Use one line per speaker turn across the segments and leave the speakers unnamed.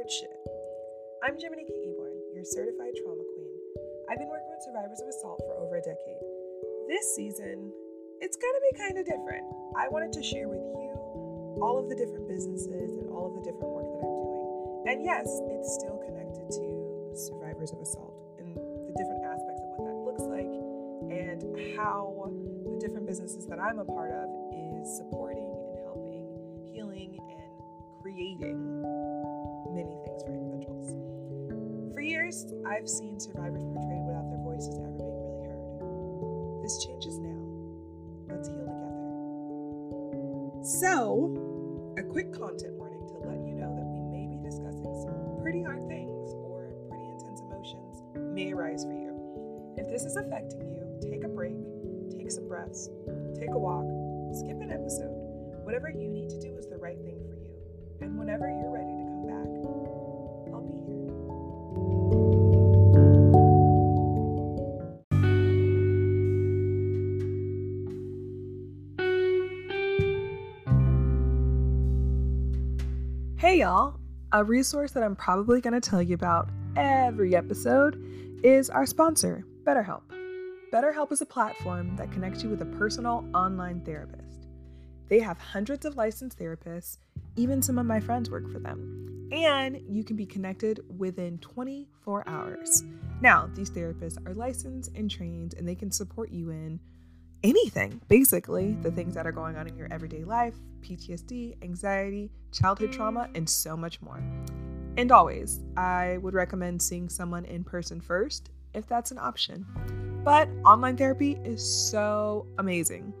hard shit. I'm Jimanekia Eborn, your certified trauma queen. I've been working with survivors of assault for over a decade. This season, it's gonna be kind of different. I wanted to share with you all of the different businesses and all of the different work that I'm doing. And yes, it's still connected to survivors of assault and the different aspects of what that looks like and how the different businesses that I'm a part of is supporting and helping, healing, and creating I've seen survivors portrayed without their voices ever A resource that I'm probably going to tell you about every episode is our sponsor, BetterHelp. BetterHelp is a platform that connects you with a personal online therapist. They have hundreds of licensed therapists, even some of my friends work for them, and you can be connected within 24 hours. Now, these therapists are licensed and trained, and they can support you in anything, basically, the things that are going on in your everyday life, PTSD, anxiety, childhood trauma, and so much more. And always, I would recommend seeing someone in person first if that's an option. But online therapy is so amazing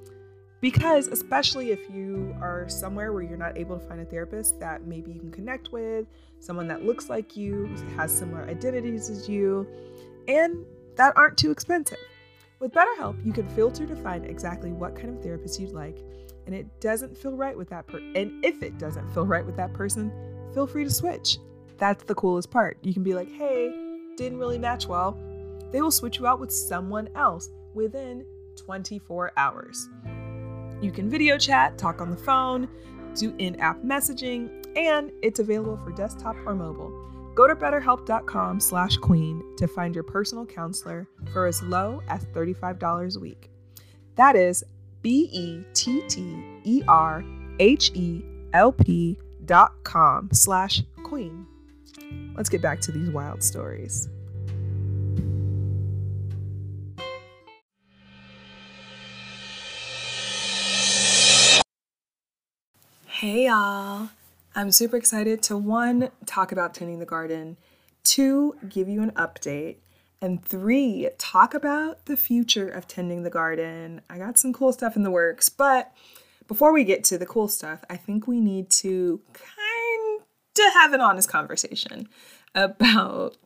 because, especially if you are somewhere where you're not able to find a therapist that maybe you can connect with, someone that looks like you, has similar identities as you, and that aren't too expensive. With BetterHelp, you can filter to find exactly what kind of therapist you'd like, and it doesn't feel right with that person. And if it doesn't feel right with that person, feel free to switch. That's the coolest part. You can be like, hey, didn't really match well. They will switch you out with someone else within 24 hours. You can video chat, talk on the phone, do in app messaging, and it's available for desktop or mobile. Go to betterhelp.com slash queen to find your personal counselor for as low as $35 a week. That is B E T T E R H E L P dot com slash queen. Let's get back to these wild stories. Hey y'all. I'm super excited to one, talk about tending the garden, two, give you an update, and three, talk about the future of tending the garden. I got some cool stuff in the works, but before we get to the cool stuff, I think we need to kind of have an honest conversation about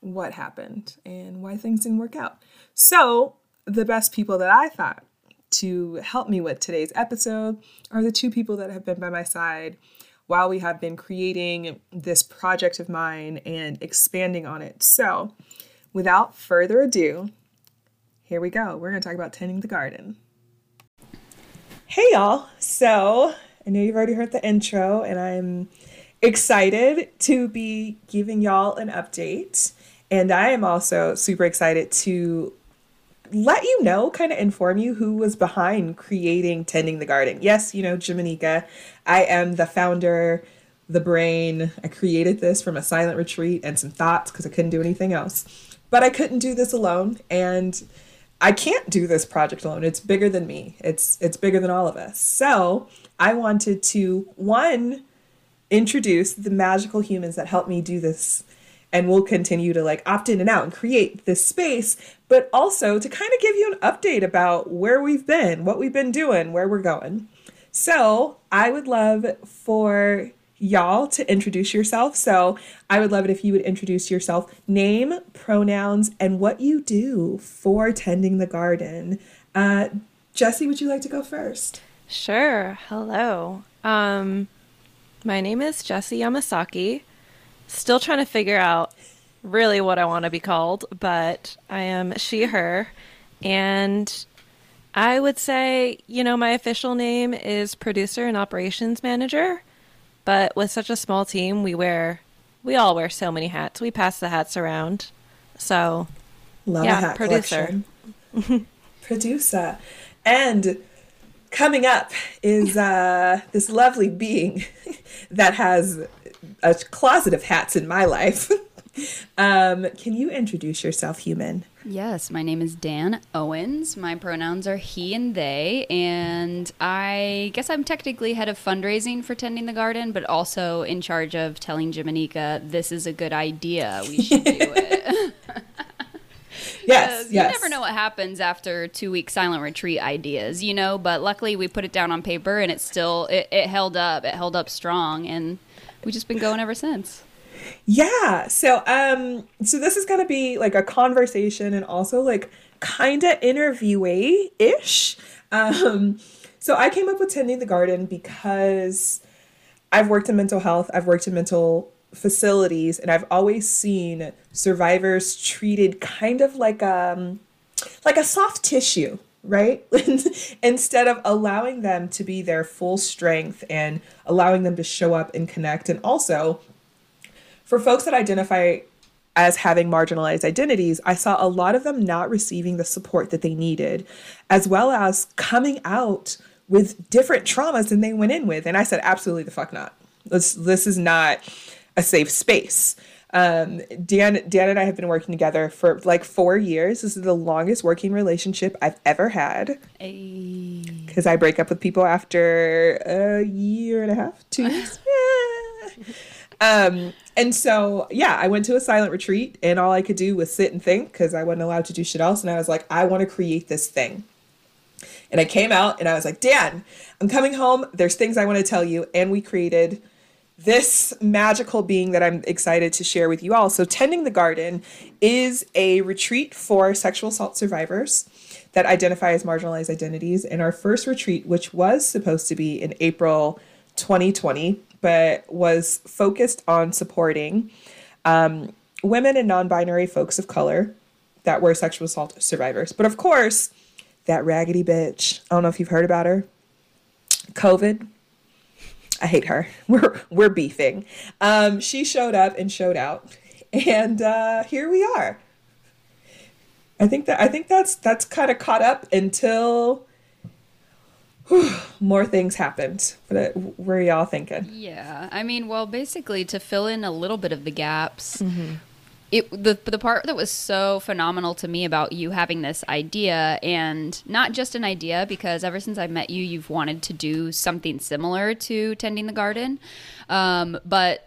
what happened and why things didn't work out. So, the best people that I thought to help me with today's episode are the two people that have been by my side while we have been creating this project of mine and expanding on it. So, without further ado, here we go. We're going to talk about tending the garden. Hey, y'all. So, I know you've already heard the intro, and I'm excited to be giving y'all an update. And I am also super excited to let you know, kind of inform you who was behind creating Tending the Garden. Yes, you know, Jimanekia. I am the founder, the brain. I created this from a silent retreat and some thoughts because I couldn't do anything else. But I couldn't do this alone. And I can't do this project alone. It's bigger than me. It's it's bigger than all of us. So I wanted to one introduce the magical humans that helped me do this and we'll continue to like opt in and out and create this space, but also to kind of give you an update about where we've been, what we've been doing, where we're going. So I would love for y'all to introduce yourself. So I would love it if you would introduce yourself, name, pronouns, and what you do for tending the garden. Uh, Jesse, would you like to go first?
Sure. Hello. Um, my name is Jesse Yamasaki. Still trying to figure out really what I want to be called, but I am she, her. And I would say, you know, my official name is producer and operations manager, but with such a small team, we wear we all wear so many hats. We pass the hats around. So,
Love
Yeah,
a hat
producer.
producer. And coming up is uh, this lovely being that has a closet of hats in my life. um, can you introduce yourself, human?
Yes, my name is Dan Owens. My pronouns are he and they, and I guess I'm technically head of fundraising for Tending the Garden, but also in charge of telling Jimanekia this is a good idea. We should do it.
Yes, yes.
You never know what happens after two week silent retreat ideas, you know. But luckily, we put it down on paper, and it still it, it held up. It held up strong, and we've just been going ever since.
Yeah. So um so this is going to be like a conversation and also like kind of interviewee ish. Um so I came up with tending the garden because I've worked in mental health, I've worked in mental facilities and I've always seen survivors treated kind of like um like a soft tissue, right? Instead of allowing them to be their full strength and allowing them to show up and connect and also for folks that identify as having marginalized identities, I saw a lot of them not receiving the support that they needed, as well as coming out with different traumas than they went in with. And I said, absolutely the fuck not. This this is not a safe space. Um, Dan, Dan and I have been working together for like four years. This is the longest working relationship I've ever had because I break up with people after a year and a half, two years. Yeah. Um, and so, yeah, I went to a silent retreat, and all I could do was sit and think because I wasn't allowed to do shit else. And I was like, I want to create this thing. And I came out and I was like, Dan, I'm coming home. There's things I want to tell you. And we created this magical being that I'm excited to share with you all. So, Tending the Garden is a retreat for sexual assault survivors that identify as marginalized identities. And our first retreat, which was supposed to be in April 2020, but was focused on supporting um, women and non binary folks of color that were sexual assault survivors. But of course, that raggedy bitch, I don't know if you've heard about her, COVID. I hate her. We're we're beefing. Um, she showed up and showed out, and uh, here we are. I think that I think that's that's kind of caught up until whew, more things happened. But where are y'all thinking?
Yeah, I mean, well, basically to fill in a little bit of the gaps, it the the part that was so phenomenal to me about you having this idea and not just an idea because ever since I met you, you've wanted to do something similar to tending the garden, um, but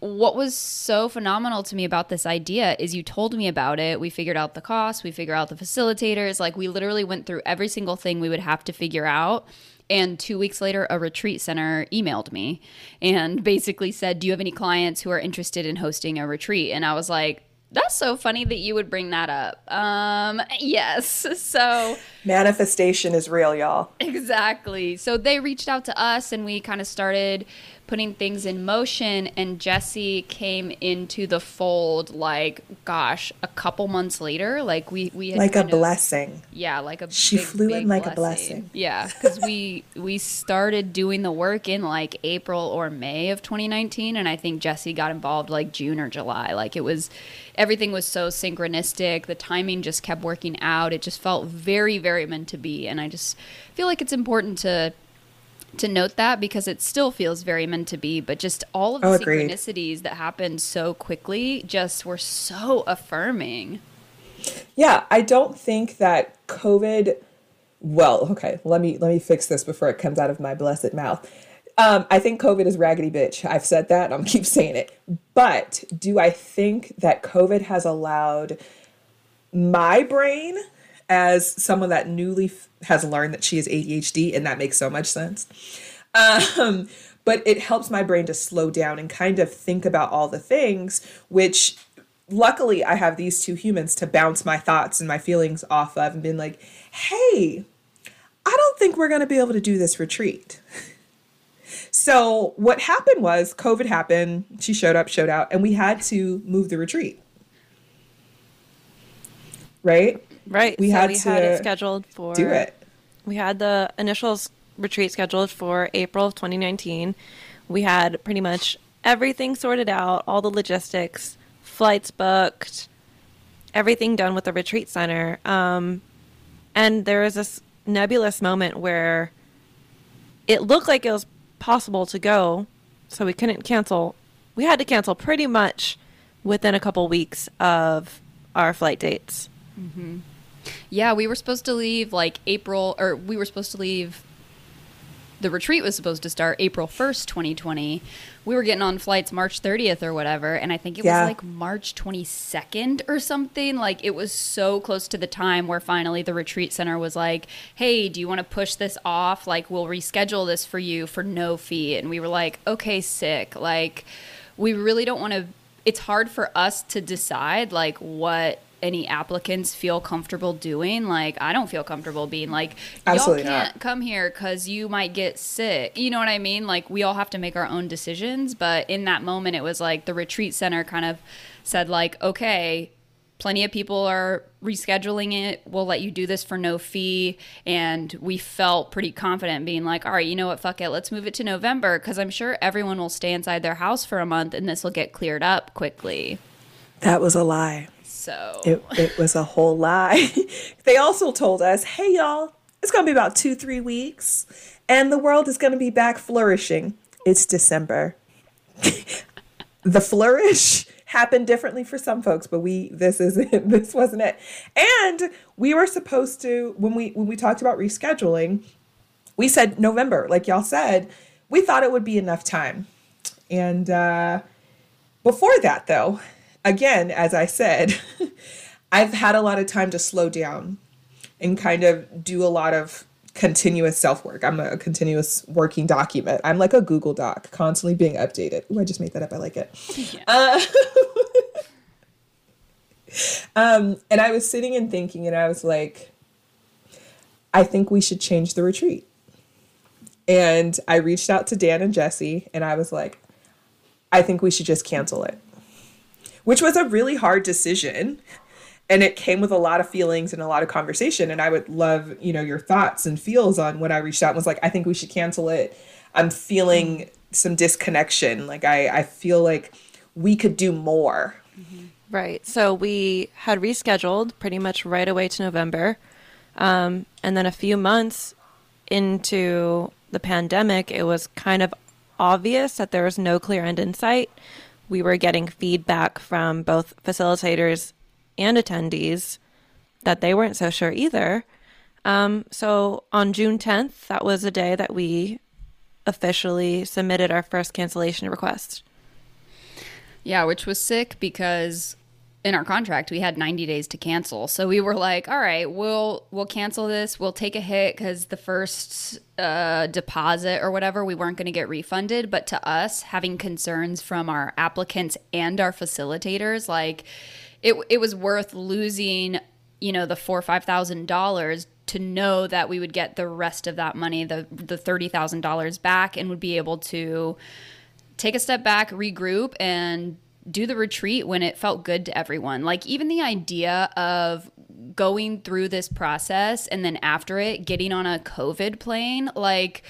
what was so phenomenal to me about this idea is you told me about it. We figured out the cost, we figured out the facilitators. Like, we literally went through every single thing we would have to figure out. And two weeks later, a retreat center emailed me and basically said, Do you have any clients who are interested in hosting a retreat? And I was like, that's so funny that you would bring that up. Um, yes. So,
Manifestation is real, y'all.
Exactly. So they reached out to us and we kind of started putting things in motion and Jesse came into the fold like gosh, a couple months later. Like we we had
Like a
of-
blessing.
yeah, like a
She
big,
flew in
big
like a blessing.
Yeah, because we we started doing the work in like April or May of 2019, and I think Jesse got involved like June or July. Like it was, everything was so synchronistic. The timing just kept working out. It just felt very very meant to be, and I just feel like it's important to to note that because it still feels very meant to be, but just all of the
Oh,
synchronicities that happened so quickly just were so affirming.
Yeah, I don't think that COVID. Well, okay, let me let me fix this before it comes out of my blessed mouth. Um, I think COVID is raggedy bitch. I've said that. and I'm keep saying it. But do I think that COVID has allowed my brain, as someone that newly has learned that she has ADHD, and that makes so much sense. Um, but it helps my brain to slow down and kind of think about all the things, which luckily I have these two humans to bounce my thoughts and my feelings off of and been like, hey, I don't think we're going to be able to do this retreat. So what happened was COVID happened, she showed up, showed out, and we had to move the retreat. Right?
Right.
We
so
had
we had it scheduled for
Do it.
We had the initial retreat scheduled for April of 2019. We had pretty much everything sorted out, all the logistics, flights booked, everything done with the retreat center. Um, and there was this nebulous moment where it looked like it was possible to go, so we couldn't cancel. We had to cancel pretty much within a couple weeks of our flight dates.
Yeah, we were supposed to leave like April, or we were supposed to leave. The retreat was supposed to start April 1st, 2020. We were getting on flights March 30th or whatever, and I think it
Yeah.
was like March 22nd or something. Like it was so close to the time where finally the retreat center was like, hey, do you want to push this off? Like, we'll reschedule this for you for no fee. And we were like, okay, sick. Like, we really don't want to. It's hard for us to decide like what any applicants feel comfortable doing. Like, I don't feel comfortable being like, y'all can't
not.
come here because you might get sick. You know what I mean? Like, we all have to make our own decisions. But in that moment, it was like the retreat center kind of said, like, okay, plenty of people are rescheduling it. We'll let you do this for no fee. And we felt pretty confident being like, all right, you know what? Fuck it. Let's move it to November because I'm sure everyone will stay inside their house for a month and this will get cleared up quickly.
That was a lie.
So,
It, it was a whole lie. they also told us, hey, y'all, it's going to be about two, three weeks, and the world is going to be back flourishing. It's December. the flourish happened differently for some folks, but we this isn't this wasn't it. And we were supposed to when we when we talked about rescheduling, we said November, like y'all said, we thought it would be enough time. And uh before that, though, again, as I said, I've had a lot of time to slow down and kind of do a lot of continuous self work. I'm a continuous working document. I'm like a Google Doc, constantly being updated. Ooh, I just made that up. I like it. Uh, um, and I was sitting and thinking, and I was like, I think we should change the retreat. And I reached out to Dan and Jesse, and I was like, I think we should just cancel it, which was a really hard decision. And it came with a lot of feelings and a lot of conversation. And I would love, you know, your thoughts and feels on when I reached out and was like, I think we should cancel it. I'm feeling some disconnection. Like I, I feel like we could do more.
Right. So we had rescheduled pretty much right away to November. Um, and then a few months into the pandemic, it was kind of obvious that there was no clear end in sight. We were getting feedback from both facilitators and attendees that they weren't so sure either. Um, so on June 10th, that was a day that we officially submitted our first cancellation request.
Yeah, which was sick because in our contract we had 90 days to cancel. So we were like, all right, we'll we'll cancel this. We'll take a hit cuz the first uh, deposit or whatever we weren't going to get refunded, but to us having concerns from our applicants and our facilitators like it it was worth losing, you know, the 4 or 5000 dollars to know that we would get the rest of that money, the the $30,000 back and would be able to take a step back, regroup, and do the retreat when it felt good to everyone. Like, even the idea of going through this process and then after it, getting on a COVID plane, like,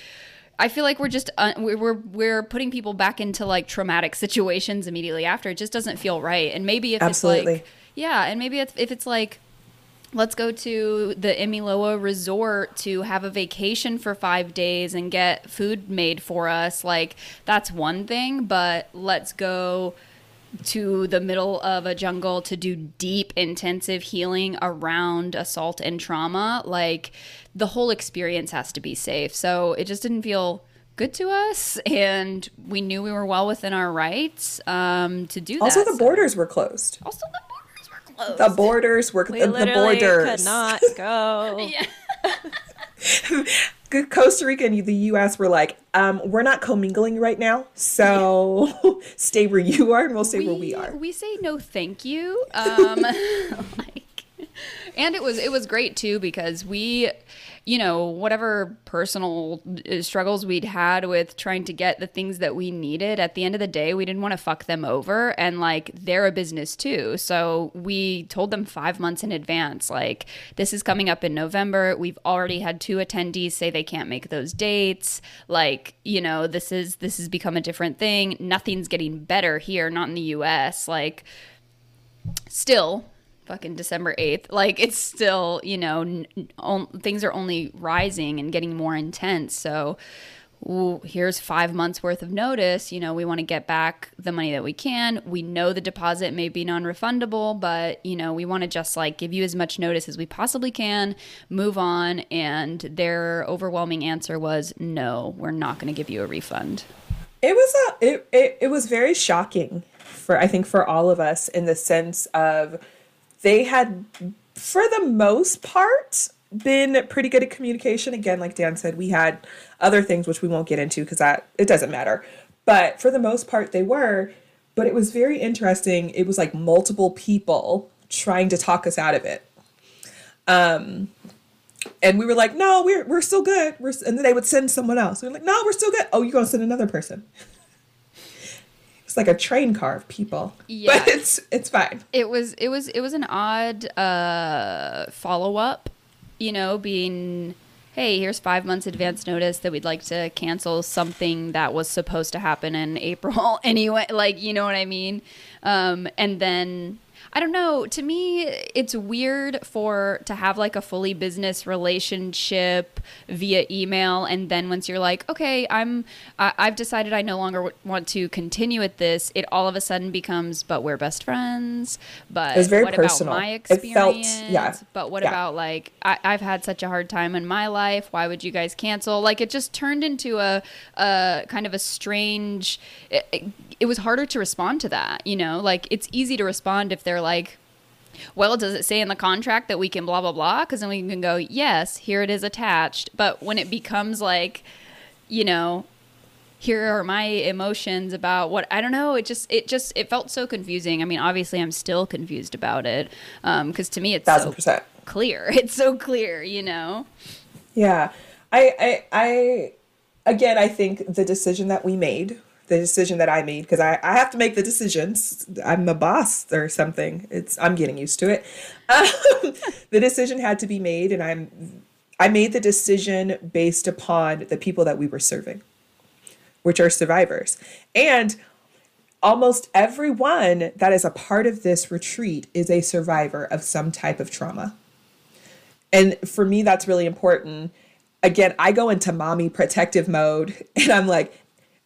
I feel like we're just uh, we're we're- putting people back into like traumatic situations immediately after. It just doesn't feel right. And maybe if
Absolutely.
it's like yeah, and maybe if, if it's like let's go to the Imiloa resort to have a vacation for five days and get food made for us. Like, that's one thing, but let's go to the middle of a jungle to do deep, intensive healing around assault and trauma. Like, the whole experience has to be safe. So it just didn't feel good to us. And we knew we were well within our rights um, to do that.
Also, the
So-
borders were closed.
Also, the borders were closed.
The borders were
We
the, the
literally
borders.
could not go.
Good- Costa Rica and the U.S. were like, um, we're not commingling right now, so stay where you are, and we'll stay where we are.
We say no, thank you. Um, like, and it was it was great too because we you know whatever personal uh, struggles we'd had with trying to get the things that we needed at the end of the day we didn't want to fuck them over and like they're a business too. So we told them 5 months in advance like this is coming up in November. We've already had two attendees say they can't make those dates. Like you know this is this has become a different thing. Nothing's getting better here not in the US like still fucking December 8th. Like it's still, you know, n- things are only rising and getting more intense. So ooh, here's five months worth of notice. You know, we want to get back the money that we can. We know the deposit may be non refundable, but, you know, we want to just like give you as much notice as we possibly can, move on. And their overwhelming answer was no, we're not going to give you a refund.
It was a it, it, it was very shocking for I think for all of us in the sense of they had, for the most part, been pretty good at communication. Again, like Dan said, we had other things which we won't get into because that it doesn't matter. But for the most part, they were. But it was very interesting. It was like multiple people trying to talk us out of it. Um, and we were like, no, we're we're still good. We're, and then they would send someone else. We are like, no, we're still good. Oh, you're gonna send another person like a train car of people. Yeah. But it's it's fine.
It was it was it was an odd uh follow up, you know, being hey, here's five months advance notice that we'd like to cancel something that was supposed to happen in April anyway. Like, you know what I mean? Um, and then I don't know. To me, it's weird for to have like a fully business relationship via email, and then once you're like, okay, I'm, I, I've decided I no longer w- want to continue with this. It all of a sudden becomes, but we're best friends. But
it's very
what
personal.
about my experience?
It felt, yeah.
But what
yeah.
about like I, I've had such a hard time in my life. Why would you guys cancel? Like it just turned into a, a kind of a strange. It, it, it was harder to respond to that. You know, like it's easy to respond if they're like, well, does it say in the contract that we can blah, blah, blah? Because then we can go, yes, here it is attached. But when it becomes like, you know, here are my emotions about what I don't know. It just, it just, it felt so confusing. I mean, obviously, I'm still confused about it because um, to me, it's
thousand so percent
clear. It's so clear, you know.
Yeah, I, I, I, again, I think the decision that we made the decision that I made because I, I have to make the decisions. I'm the boss or something. It's I'm getting used to it. Um, the decision had to be made, and I'm I made the decision based upon the people that we were serving, which are survivors, and almost everyone that is a part of this retreat is a survivor of some type of trauma. And for me, that's really important. Again, I go into mommy protective mode and I'm like,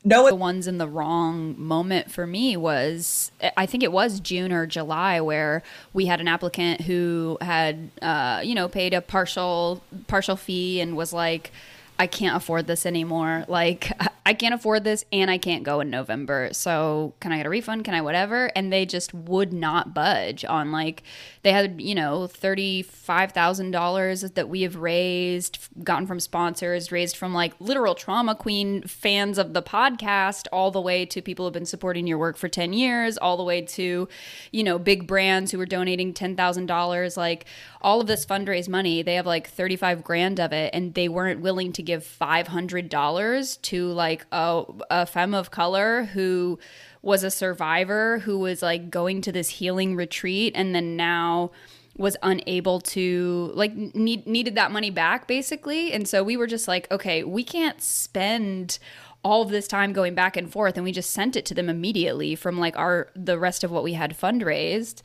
no the ones in the wrong moment for me was i think it was june or july where we had an applicant who had uh, you know paid a partial partial fee and was like I can't afford this anymore. Like, I can't afford this and I can't go in November. So, can I get a refund? Can I whatever? And they just would not budge on like, they had, you know, $35,000 that we have raised, gotten from sponsors, raised from like literal trauma queen fans of the podcast, all the way to people who have been supporting your work for 10 years, all the way to, you know, big brands who were donating $10,000. Like, all of this fundraise money, they have like 35 grand of it, and they weren't willing to give $500 to like a, a femme of color who was a survivor who was like going to this healing retreat and then now was unable to like need needed that money back basically. And so we were just like okay we can't spend all of this time going back and forth. And we just sent it to them immediately from like our the rest of what we had fundraised.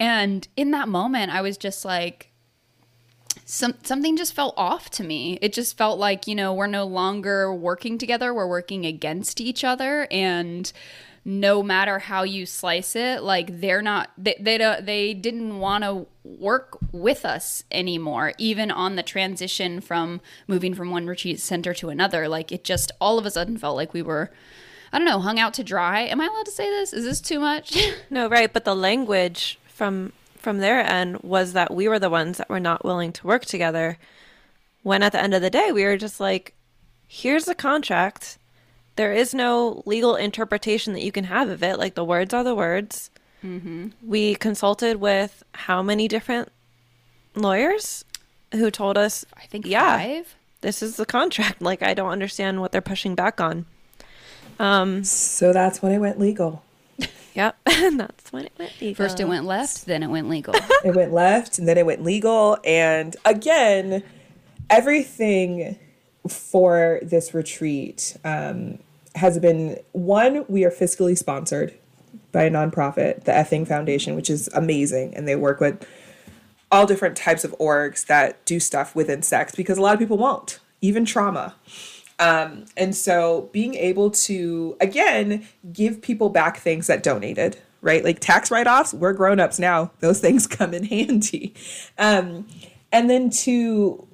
And in that moment i was just like some something just felt off to me. It just felt like you know we're no longer working together. We're working against each other. And no matter how you slice it like they're not they they, don't, they didn't want to work with us anymore even on the transition from moving from one retreat center to another. Like it just all of a sudden felt like we were i don't know hung out to dry. Am i allowed to say this? Is this too much?
No right but the language from from their end was that we were the ones that were not willing to work together when at the end of the day we were just like here's the contract there is no legal interpretation that you can have of it. Like the words are the words. Mm-hmm. We consulted with how many different lawyers who told us,
I think
yeah,
five.
this is the contract. Like, I don't understand what they're pushing back on.
Um, So that's when it went legal.
Yep, and that's when it went legal.
First it went left, then it went legal.
It went left and then it went legal. And again, everything for this retreat um, has been one, we are fiscally sponsored by a nonprofit, the Effing Foundation, which is amazing. And they work with all different types of orgs that do stuff within sex because a lot of people won't, even trauma. Um, and so being able to, again, give people back things that donated, right? Like tax write offs, we're grown ups now. Those things come in handy. Um, and then to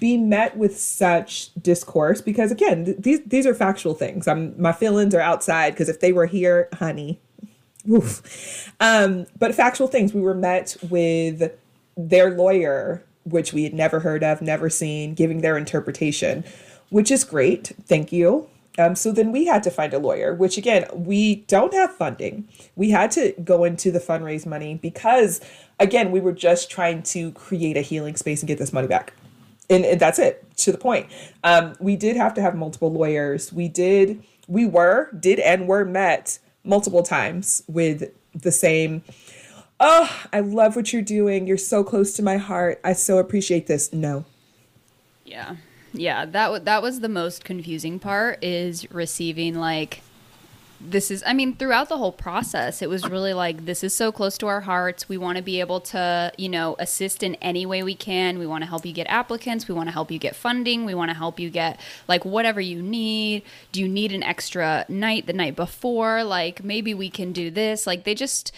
be met with such discourse because again th- these these are factual things i'm my feelings are outside because if they were here honey Oof. Um, but factual things. We were met with their lawyer, which we had never heard of, never seen, giving their interpretation, which is great. Thank you. Um, so then we had to find a lawyer, which again, we don't have funding. We had to go into the fundraise money because, again, we were just trying to create a healing space and get this money back. And, and that's it to the point. Um, we did have to have multiple lawyers. We did, we were, did, and were met multiple times with the same oh i love what you're doing you're so close to my heart i so appreciate this no
Yeah. Yeah, that w- that was the most confusing part is receiving like this is I mean throughout the whole process it was really like this is so close to our hearts. We want to be able to, you know, assist in any way we can. We want to help you get applicants, we want to help you get funding, we want to help you get like whatever you need. Do you need an extra night the night before? Like maybe we can do this. Like they just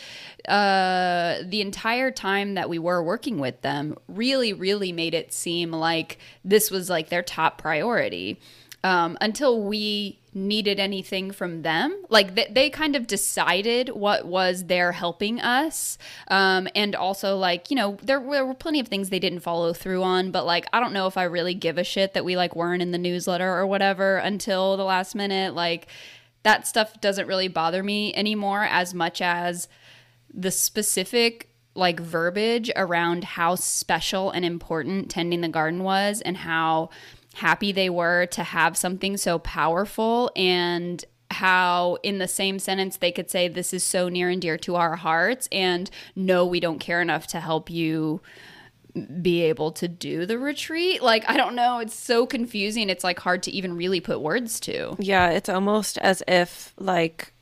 uh, the entire time that we were working with them really, really made it seem like this was like their top priority um, until we needed anything from them. Like they, they kind of decided what was their helping us. Um, and also, like, you know, there, there were plenty of things they didn't follow through on, but like, I don't know if I really give a shit that we like weren't in the newsletter or whatever until the last minute. Like, that stuff doesn't really bother me anymore as much as the specific like verbiage around how special and important tending the garden was and how happy they were to have something so powerful and how in the same sentence they could say this is so near and dear to our hearts and no we don't care enough to help you be able to do the retreat. Like i don't know. It's so confusing. It's like hard to even really put words to.
Yeah, it's almost as if like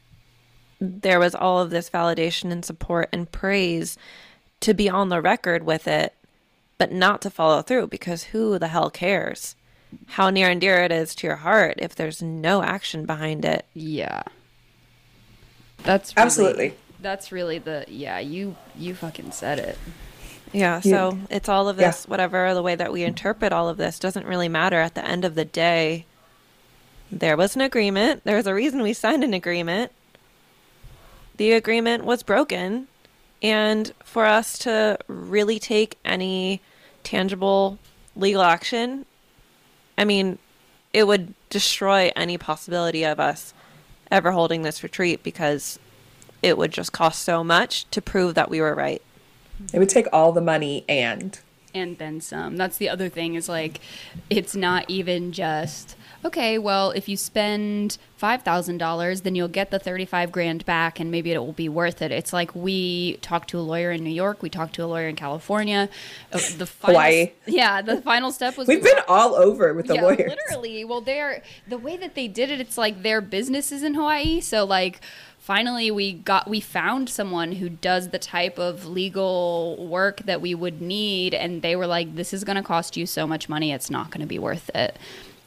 there was all of this validation and support and praise to be on the record with it, but not to follow through because who the hell cares how near and dear it is to your heart if there's no action behind it?
Yeah. That's really,
Absolutely.
That's really the yeah, you you fucking said it.
Yeah, so it's all of
Yeah.
this, whatever the way that we interpret all of this doesn't really matter. At the end of the day, there was an agreement. There was a reason we signed an agreement. The agreement was broken. And for us to really take any tangible legal action, I mean, it would destroy any possibility of us ever holding this retreat because it would just cost so much to prove that we were right.
it would take all the money and
And then some. That's the other thing is like it's not even just okay, well, if you spend $5,000, then you'll get the 35 grand back and maybe it will be worth it. It's like we talked to a lawyer in New York, we talked to a lawyer in California. Uh, The final,
Hawaii.
Yeah, the final step was
we've
we
been all over with the
yeah,
lawyers
literally. Well, they're the way that they did it. It's like their business is in Hawaii, so like finally we got we found someone who does the type of legal work that we would need, and they were like, "This is going to cost you so much money. It's not going to be worth it."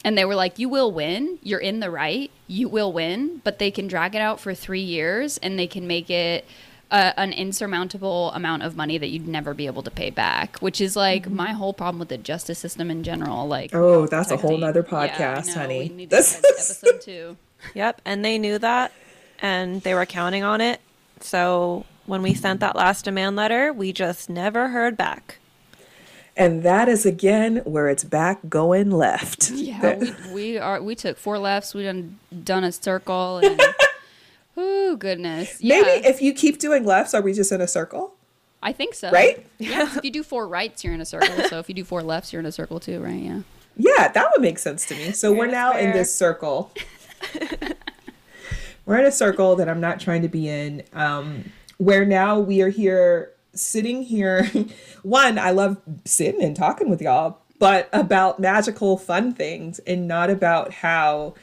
And they were like, "You will win. You're in the right. You will win, but they can drag it out for three years, and they can make it." Uh, an insurmountable amount of money that you'd never be able to pay back, which is like my whole problem with the justice system in general. Like,
Oh, that's a whole nother podcast,
know.
honey.
We need to
This is
episode two.
Yep, and they knew that and they were counting on it. So when we sent that last demand letter, we just never heard back.
and that is again where it's back going left
Yeah, we, we are. We took four lefts. We done done a circle, and oh goodness, yeah.
maybe if you keep doing lefts are we just in a circle
I think so.
Right?
Yeah. if you do four rights, you're in a circle. So if you do four lefts, you're in a circle too, right? Yeah.
Yeah, that would make sense to me. So we're
Fair,
now in this circle. we're in a circle that I'm not trying to be in. Um, where now we are here, sitting here. One, I love sitting and talking with y'all, but about magical, fun things and not about how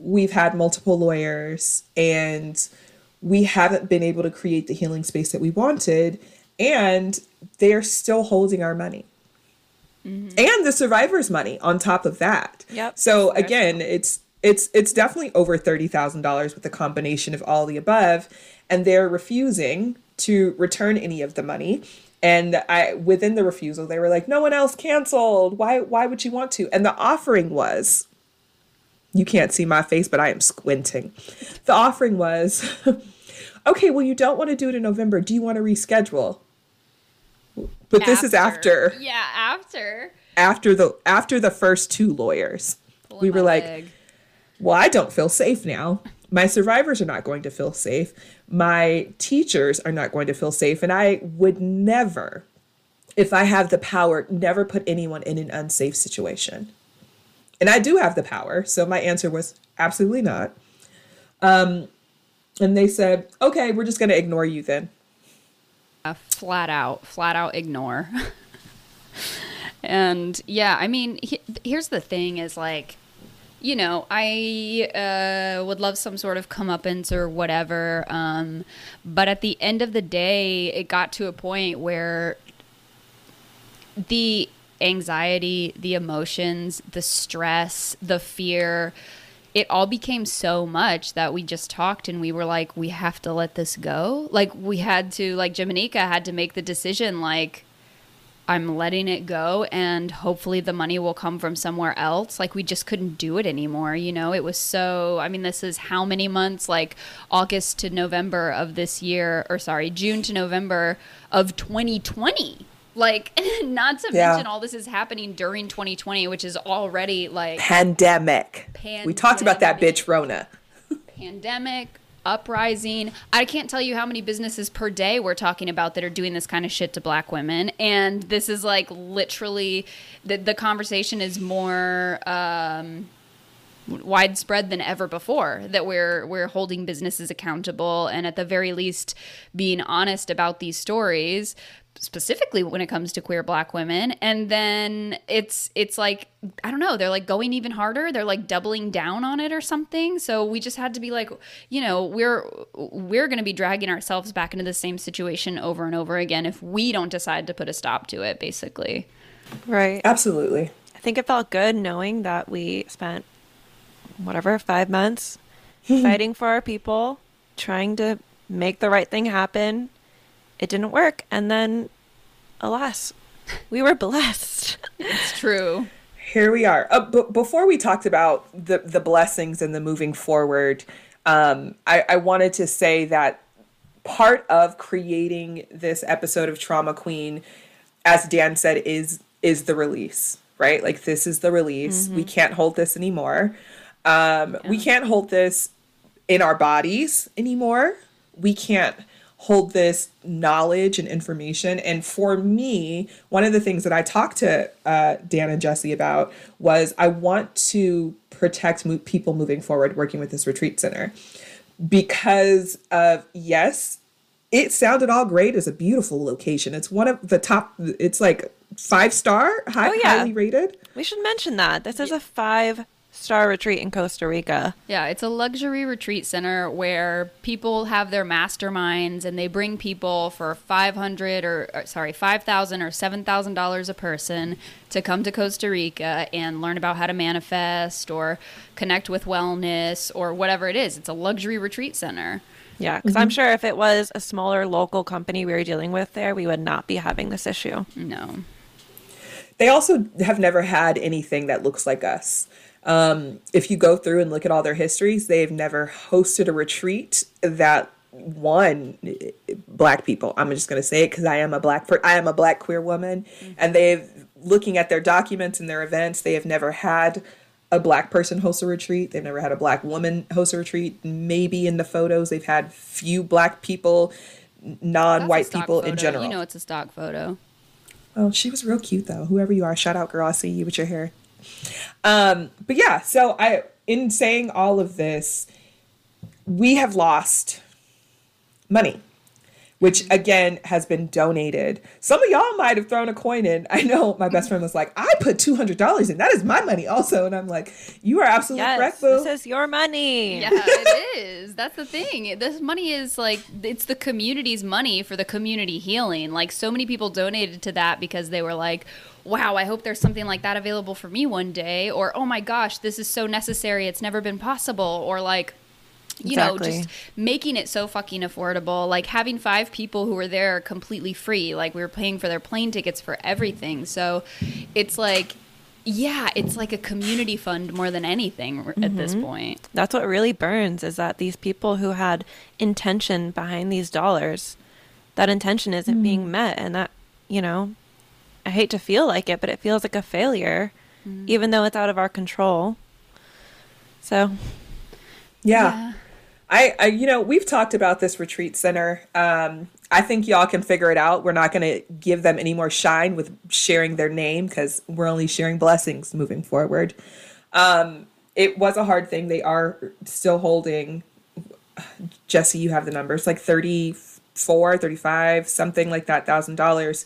we've had multiple lawyers and we haven't been able to create the healing space that we wanted. And they're still holding our money and the survivors money on top of that.
Yep.
So again, it's it's it's definitely over thirty thousand dollars with a combination of all the above, and they're refusing to return any of the money. And I within the refusal, they were like, "No one else canceled. Why? Why would you want to?" And the offering was, you can't see my face, but I am squinting. The offering was, okay, well, you don't want to do it in November. Do you want to reschedule? But this is after
Yeah, after.
after the after the first two lawyers
Pulling
we were like
leg.
Well i don't feel safe now. My survivors are not going to feel safe. My teachers are not going to feel safe. And i would never if i have the power never put anyone in an unsafe situation. And i do have the power so my answer was absolutely not. Um and they said okay we're just going to ignore you then.
Uh, flat out, flat out ignore. and yeah, I mean, he, here's the thing: is like, you know, I uh, would love some sort of comeuppance or whatever. Um, but at the end of the day, it got to a point where the anxiety, the emotions, the stress, the fear, it all became so much that we just talked and we were like, we have to let this go. Like we had to, like Jimanekia had to make the decision, like, I'm letting it go and hopefully the money will come from somewhere else. Like we just couldn't do it anymore, you know? It was so I mean this is how many months like August to November of this year or sorry, June to November of 2020. Like not to
Yeah.
mention all this is happening during 2020, which is already like
pandemic pandemic. we talked about that bitch rona
pandemic, uprising. I can't tell you how many businesses per day we're talking about that are doing this kind of shit to black women. And this is like literally the, the conversation is more um, widespread than ever before that we're we're holding businesses accountable and at the very least being honest about these stories specifically when it comes to queer black women. And then it's it's like i don't know they're like going even harder. They're like doubling down on it or something. So we just had to be like you know we're we're going to be dragging ourselves back into the same situation over and over again if we don't decide to put a stop to it basically.
Right.
absolutely.
I think it felt good knowing that we spent whatever five months fighting for our people, trying to make the right thing happen. It didn't work, and then, alas, we were blessed.
it's true
here we are. Uh, b- before we talked about the the blessings and the moving forward, um, I, I wanted to say that part of creating this episode of Trauma Queen, as Dan said, is is the release. Right, like this is the release. We can't hold this anymore. Um, We can't hold this in our bodies anymore. We can't hold this knowledge and information. And for me, one of the things that I talked to uh, Dan and Jesse about was I want to protect mo- people moving forward working with this retreat center because of, yes, it sounded all great as a beautiful location. It's one of the top, it's like five star, high,
Oh, yeah.
highly rated.
we should mention that. This is a five star retreat in Costa Rica.
Yeah, it's a luxury retreat center where people have their masterminds and they bring people for 500 or, uh, or sorry, 5000 or $7,000 a person to come to Costa Rica and learn about how to manifest or connect with wellness or whatever it is. It's a luxury retreat center.
Yeah, because I'm mm-hmm. sure if it was a smaller local company we were dealing with there, we would not be having this issue.
No.
They also have never had anything that looks like us. Um, if you go through and look at all their histories, they've never hosted a retreat that one black people. I'm just going to say it because I am a black per- I am a black queer woman, and they've looking at their documents and their events, they have never had a black person host a retreat. They've never had a black woman host a retreat. Maybe in the photos they've had few black people non-white
That's a stock
people in general.
You know, it's a stock photo.
Oh, she was real cute though. Whoever you are, shout out girl. I see you with your hair. Um, but yeah, so I in saying all of this, we have lost money, which again has been donated. Some of y'all might have thrown a coin in. I know my best friend was like, I put two hundred dollars in. That is my money also. And I'm like, you are absolutely
Yes,
correct, boo.
this is your money.
Yeah, it is. That's the thing. This money is like it's the community's money for the community healing. Like so many people donated to that because they were like, "Wow, I hope there's something like that available for me one day," or "Oh my gosh, this is so necessary. It's never been possible," or like you know, just making it so fucking affordable. Like having five people who were there completely free. Like we were paying for their plane tickets for everything. So it's like, yeah, it's like a community fund more than anything at this mm-hmm. point.
That's what really burns is that these people who had intention behind these dollars, that intention isn't mm-hmm. being met. And that, you know, I hate to feel like it, but it feels like a failure, mm-hmm. even though it's out of our control. So,
yeah. I, I, you know, we've talked about this retreat center. Um, I think y'all can figure it out. We're not going to give them any more shine with sharing their name because we're only sharing blessings moving forward. Um, it was a hard thing. They are still holding, Jesse, you have the numbers, like 34, 35, something like that, thousand dollars.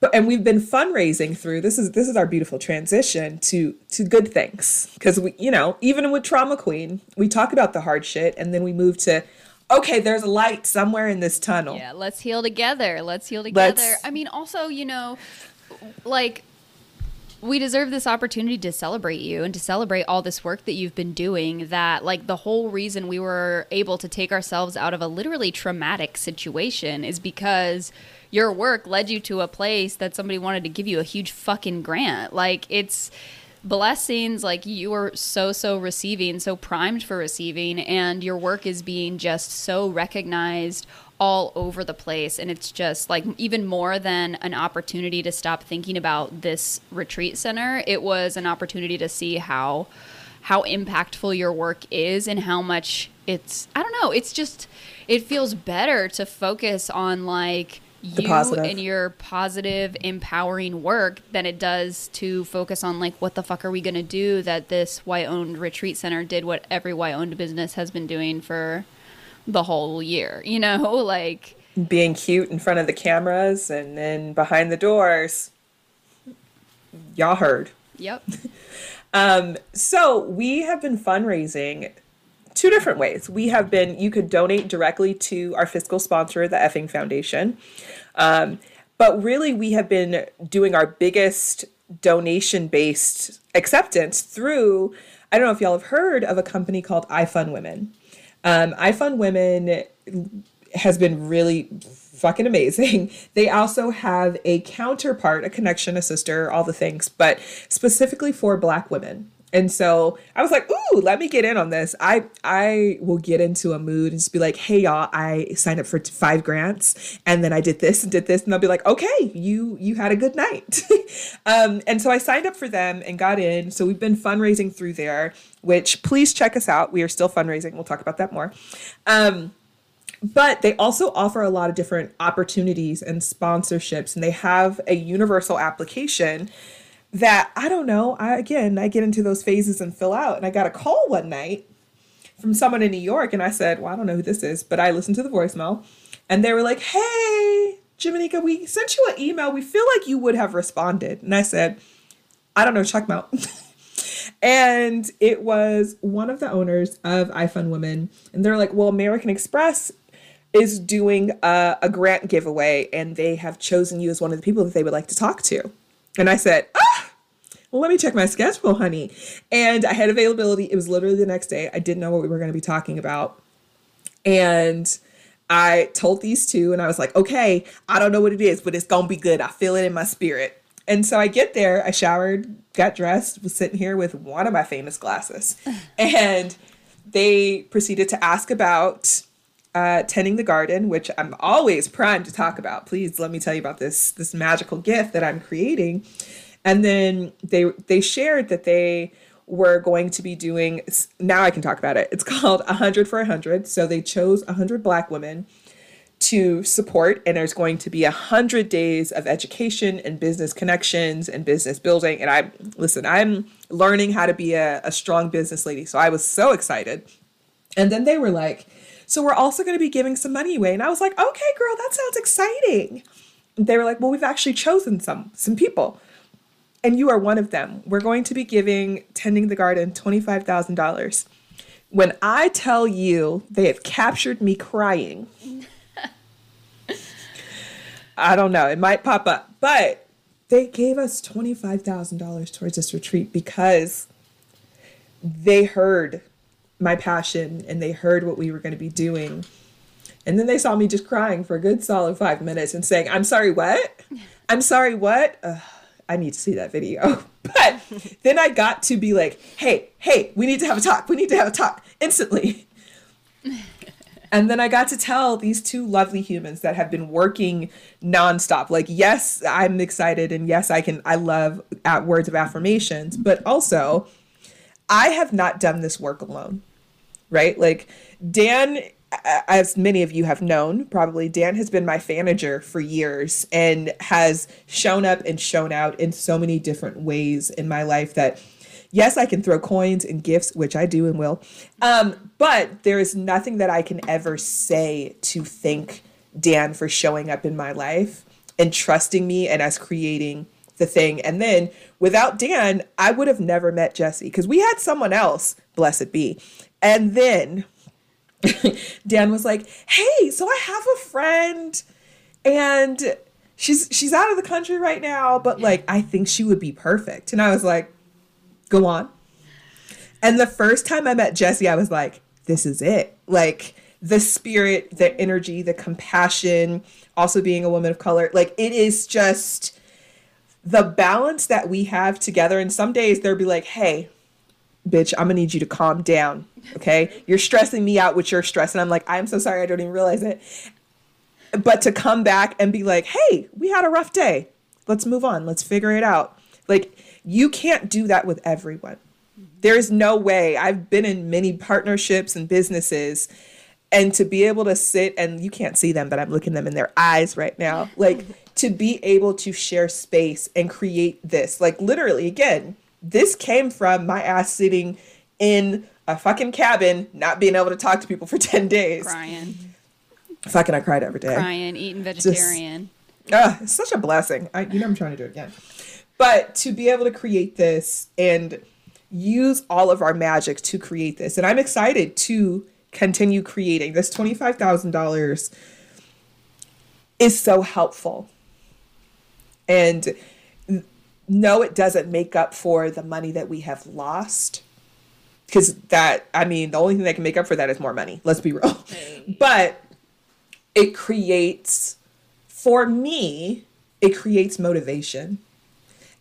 But and we've been fundraising through this is this is our beautiful transition to to good things because we you know even with trauma queen we talk about the hard shit and then we move to okay there's a light somewhere in this tunnel
Yeah, let's heal together. Let's heal together.
Let's-
I mean, also, you know, like we deserve this opportunity to celebrate you and to celebrate all this work that you've been doing that like the whole reason we were able to take ourselves out of a literally traumatic situation is because your work led you to a place that somebody wanted to give you a huge fucking grant. Like it's blessings like you are so so receiving so primed for receiving and your work is being just so recognized all over the place. And it's just like even more than an opportunity to stop thinking about this retreat center it was an opportunity to see how how impactful your work is and how much it's i don't know it's just it feels better to focus on like you
positive.
and your positive empowering work than it does to focus on like what the fuck are we going to do that this white owned retreat center did what every white owned business has been doing for the whole year you know? Like
being cute in front of the cameras and then behind the doors. Y'all heard.
Yep.
Um, so we have been fundraising two different ways. We have been, you could donate directly to our fiscal sponsor, the Effing Foundation. Um, but really, we have been doing our biggest donation based acceptance through, I don't know if y'all have heard of a company called iFund Women. Um, iFund Women has been really fucking amazing. They also have a counterpart, a connection, a sister, all the things, but specifically for black women. And so I was like, ooh, let me get in on this. I I will get into a mood and just be like, hey y'all, I signed up for five grants and then I did this and did this. And they'll be like, okay, you you had a good night. um, and so I signed up for them and got in. So we've been fundraising through there, which please check us out. We are still fundraising. We'll talk about that more. Um, but they also offer a lot of different opportunities and sponsorships and they have a universal application that i don't know i again i get into those phases and fill out. And i got a call one night from someone in new york and i said well i don't know who this is but i listened to the voicemail. And they were like hey Jimanekia, we sent you an email. We feel like you would have responded. And i said i don't know check them out. And it was one of the owners of iFund Women, and they're like, "Well, American Express is doing a, a grant giveaway, and they have chosen you as one of the people that they would like to talk to." And I said, "Ah, well, let me check my schedule, honey." And I had availability. It was literally the next day. I didn't know what we were going to be talking about, and I told these two, and I was like, "Okay, I don't know what it is, but it's gonna be good. I feel it in my spirit." And so I get there, I showered, got dressed, was sitting here with one of my famous glasses. and they proceeded to ask about uh, tending the garden, which I'm always primed to talk about. Please let me tell you about this this magical gift that I'm creating. And then they they shared that they we're going to be doing now I can talk about it. It's called 100 for 100. So they chose 100 black women to support and there's going to be 100 days of education and business connections and business building and I listen, I'm learning how to be a, a strong business lady. So I was so excited. And then they were like, so we're also going to be giving some money away. And I was like, okay, girl, that sounds exciting. They were like, well, we've actually chosen some some people and you are one of them. We're going to be giving Tending the Garden $25,000. When I tell you they have captured me crying, I don't know, it might pop up, but they gave us $25,000 towards this retreat because they heard my passion and they heard what we were going to be doing. And then they saw me just crying for a good solid five minutes and saying, I'm sorry, what? I'm sorry, what? Ugh. I need to see that video. But then I got to be like, hey, hey, we need to have a talk. We need to have a talk instantly. and then I got to tell these two lovely humans that have been working nonstop. Like, yes, I'm excited, and yes, I can. I love at words of affirmations, but also, I have not done this work alone, right? Like, Dan as many of you have known, probably Dan has been my fanager for years and has shown up and shown out in so many different ways in my life that yes, I can throw coins and gifts, which I do and will. Um, but there is nothing that I can ever say to thank Dan for showing up in my life and trusting me and us creating the thing. And then without Dan, I would have never met Jesse because we had someone else, blessed be. And then Dan was like, "Hey, so I have a friend and she's she's out of the country right now, but like I think she would be perfect." And I was like, "Go on." And the first time I met Jesse, I was like, "This is it." Like the spirit, the energy, the compassion, also being a woman of color, like it is just the balance that we have together. And some days they'll be like, "Hey, bitch, I'm gonna need you to calm down. Okay. You're stressing me out with your stress. And I'm like, I'm so sorry. I don't even realize it. But to come back and be like, hey, we had a rough day. Let's move on. Let's figure it out. Like, you can't do that with everyone. There's no way. I've been in many partnerships and businesses, and to be able to sit and you can't see them, but I'm looking them in their eyes right now. Like, to be able to share space and create this, like, literally, again, this came from my ass sitting in a fucking cabin, not being able to talk to people for 10 days.
Crying.
Fucking, I cried every day.
Crying, eating vegetarian.
Just, uh, it's such a blessing. I, you know, I'm trying to do it again. But to be able to create this and use all of our magic to create this, and I'm excited to continue creating this $25,000 is so helpful. And no, it doesn't make up for the money that we have lost. Because that, I mean, the only thing that can make up for that is more money. Let's be real. But it creates, for me, it creates motivation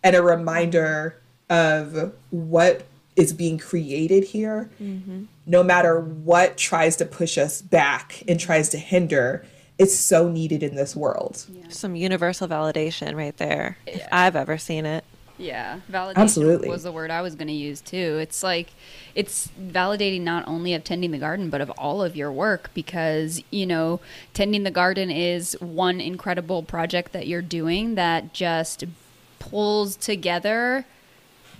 and a reminder of what is being created here. Mm-hmm. No matter what tries to push us back and tries to hinder, it's so needed in this world.
Yeah. Some universal validation right there, yeah. if I've ever seen it.
Yeah, validation Absolutely. was the word I was going to use too. It's like it's validating not only of tending the garden but of all of your work because, you know, tending the garden is one incredible project that you're doing that just pulls together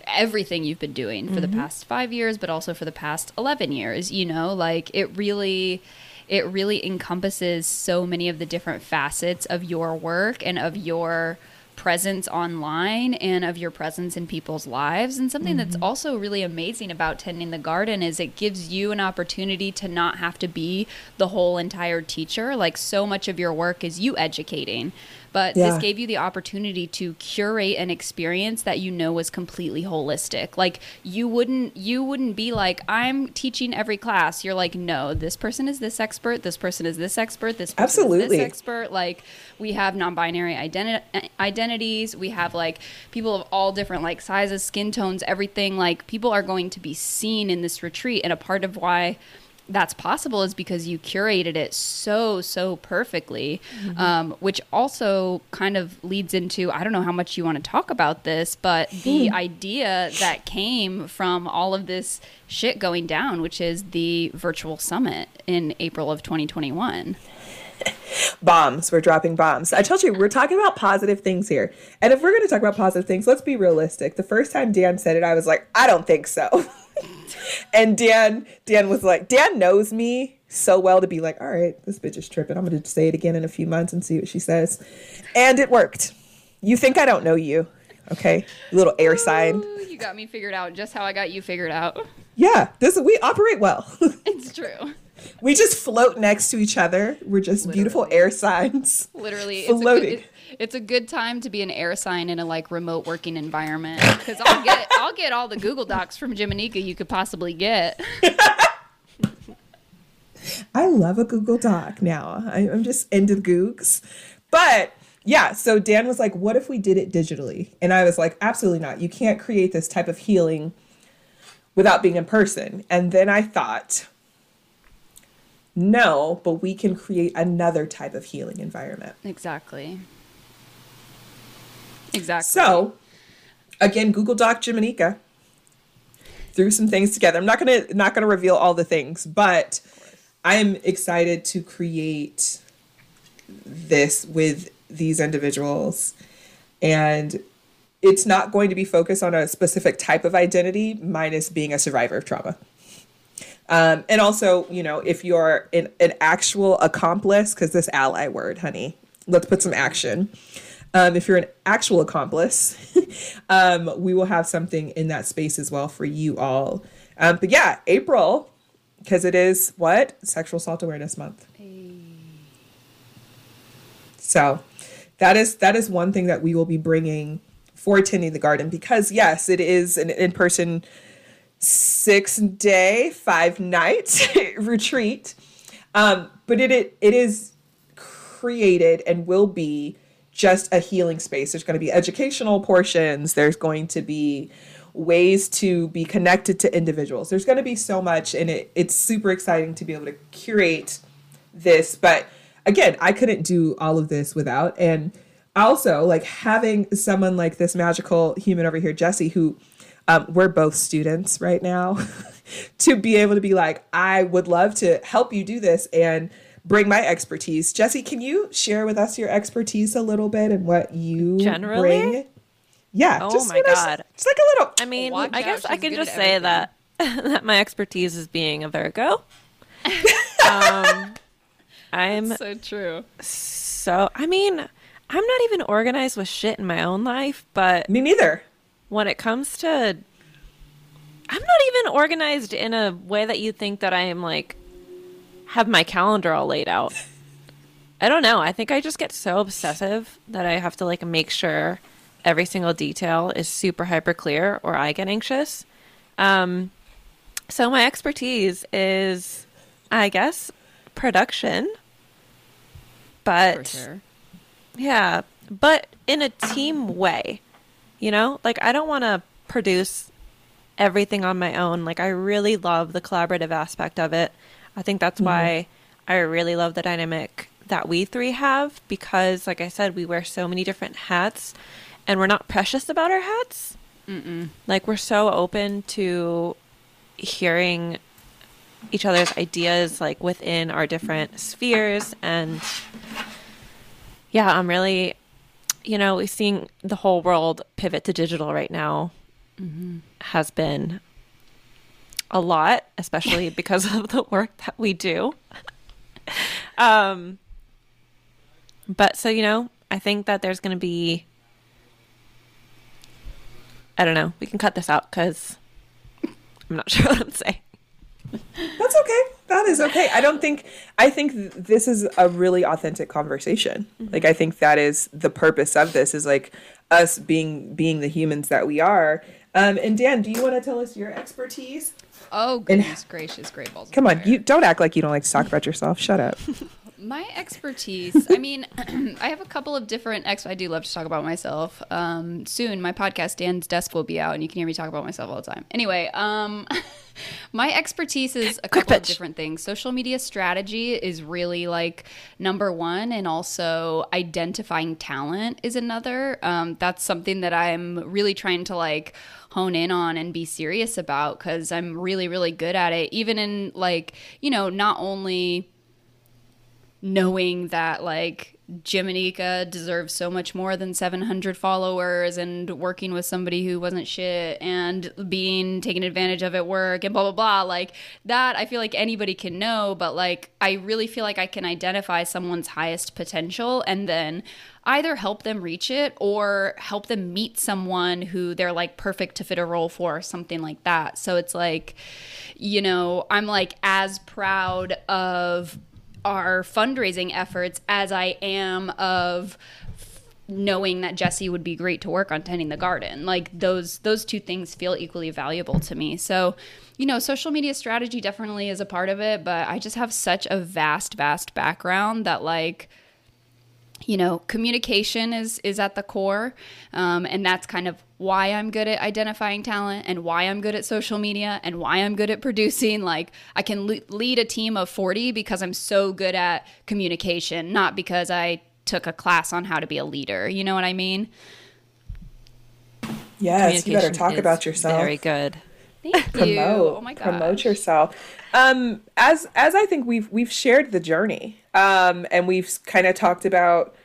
everything you've been doing for mm-hmm. the past 5 years but also for the past 11 years, you know, like it really it really encompasses so many of the different facets of your work and of your presence online and of your presence in people's lives. And something mm-hmm. that's also really amazing about tending the garden is it gives you an opportunity to not have to be the whole entire teacher. Like so much of your work is you educating. But yeah. this gave you the opportunity to curate an experience that you know was completely holistic. Like you wouldn't you wouldn't be like I'm teaching every class. You're like no, this person is this expert, this person is this expert, this person Absolutely. is this expert. Like we have non-binary identi- uh, identities, we have like people of all different like sizes, skin tones, everything. Like people are going to be seen in this retreat and a part of why that's possible is because you curated it so so perfectly um, which also kind of leads into i don't know how much you want to talk about this but the idea that came from all of this shit going down which is the virtual summit in april of 2021
bombs. We're dropping bombs. I told you we're talking about positive things here. And if we're going to talk about positive things, let's be realistic. The first time Dan said it, I was like, I don't think so. and Dan, Dan was like, Dan knows me so well to be like, all right, this bitch is tripping. I'm going to say it again in a few months and see what she says. And it worked. You think I don't know you. Okay. Little air sign.
Ooh, you got me figured out just how i got you figured out
Yeah. This we operate well.
it's true
we just float next to each other. We're just beautiful air signs.
literally it's a,
Floating.
good, it- it's a good time to be an air sign in a like remote working environment because i'll get i'll get all the google docs from Jimanekia you could possibly get
I love a Google Doc now. I, I'm just into Googs. But yeah, so Dan was like, what if we did it digitally? And I was like, absolutely not. You can't create this type of healing without being in person. And then I thought, no, but we can create another type of healing environment.
exactly exactly
So, again, Google Doc Jimanekia threw some things together. I'm not gonna not gonna reveal all the things, but I'm excited to create this with these individuals, and it's not going to be focused on a specific type of identity, minus being a survivor of trauma. Um, and also, you know, if you're an, an actual accomplice, because this ally word, honey, let's put some action. Um, if you're an actual accomplice, um, we will have something in that space as well for you all. Um, but yeah, April, because it is what? Sexual Assault Awareness Month. So that is that is one thing that we will be bringing for Tending the Garden because yes, it is an in-person six day, five night retreat. Um, but it, it it is created and will be just a healing space. There's going to be educational portions. There's going to be ways to be connected to individuals. There's going to be so much, and it, it's super exciting to be able to curate this. But again, I couldn't do all of this without. And also, like having someone like this magical human over here, Jesse, who um, we're both students right now, to be able to be like, I would love to help you do this and bring my expertise. Jesse, can you share with us your expertise a little bit and what you
Generally?
bring? Yeah.
Oh
just
my God.
Just like a little.
I mean,
Watch
I
out,
guess I can just say
everything.
that that my expertise is being a Virgo. um, I'm
so true
so. I mean, I'm not even organized with shit in my own life, but
Me neither.
when it comes to, I'm not even organized in a way that you think that I am like have my calendar all laid out. I don't know. I think I just get so obsessive that I have to like make sure every single detail is super hyper clear or I get anxious. Um, so my expertise is, I guess, production. But
sure
yeah, but in a team way. You know, like I don't want to produce everything on my own. Like I really love the collaborative aspect of it. I think that's mm-hmm. why I really love the dynamic that we three have because like I said, we wear so many different hats and we're not precious about our hats. Like we're so open to hearing each other's ideas like within our different spheres and yeah, I'm really, you know, seeing the whole world pivot to digital right now mm-hmm. has been a lot, especially because of the work that we do. um, but so, you know, I think that there's going to be, I don't know, we can cut this out because I'm not sure what I'm saying.
That's okay. That is okay. I don't think I think th- this is a really authentic conversation. Like I think that is the purpose of this is like us being being the humans that we are. Um, and Dan, do you want to tell us your expertise?
Oh goodness gracious great balls
Come on, you don't act like you don't like to talk about yourself. Shut up.
My expertise, I mean, I have a couple of different ex. I do love to talk about myself. Um, soon, my podcast, Dan's Desk, will be out, and you can hear me talk about myself all the time. Anyway, um, my expertise is a couple of different things. Social media strategy is really like number one, and also identifying talent is another. Um, that's something that I'm really trying to like hone in on and be serious about because I'm really, really good at it. Even in like, you know, not only knowing that like Jimanekia deserves so much more than 700 followers and working with somebody who wasn't shit and being taken advantage of at work and blah blah blah like that I feel like anybody can know but like I really feel like I can identify someone's highest potential and then either help them reach it or help them meet someone who they're like perfect to fit a role for or something like that. So it's like you know I'm like as proud of our fundraising efforts as I am of knowing that Jesse would be great to work on tending the garden. Like those those two things feel equally valuable to me. So, you know, social media strategy definitely is a part of it, but I just have such a vast vast background that like you know communication is is at the core um, and that's kind of why i'm good at identifying talent and why i'm good at social media and why i'm good at producing like i can le- lead a team of 40 because i'm so good at communication not because i took a class on how to be a leader you know what i mean
yes you better talk about yourself
very good
Thank
promote,
you. Oh my
god. Promote yourself. Um, as as I think we've we've shared the journey. Um, and we've kind of talked about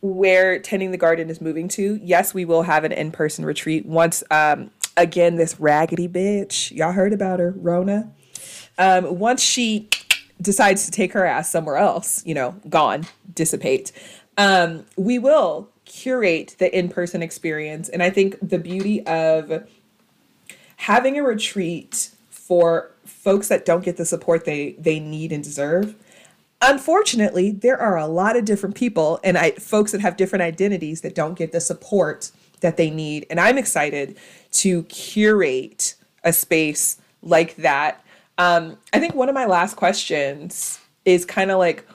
where tending the garden is moving to. Yes, we will have an in-person retreat once um again this raggedy bitch. Y'all heard about her, Rona. Um, once she decides to take her ass somewhere else, you know, gone, dissipate. Um, we will curate the in-person experience and I think the beauty of having a retreat for folks that don't get the support they they need and deserve. Unfortunately there are a lot of different people and I, folks that have different identities that don't get the support that they need. And i'm excited to curate a space like that. Um, i think one of my last questions is kind of like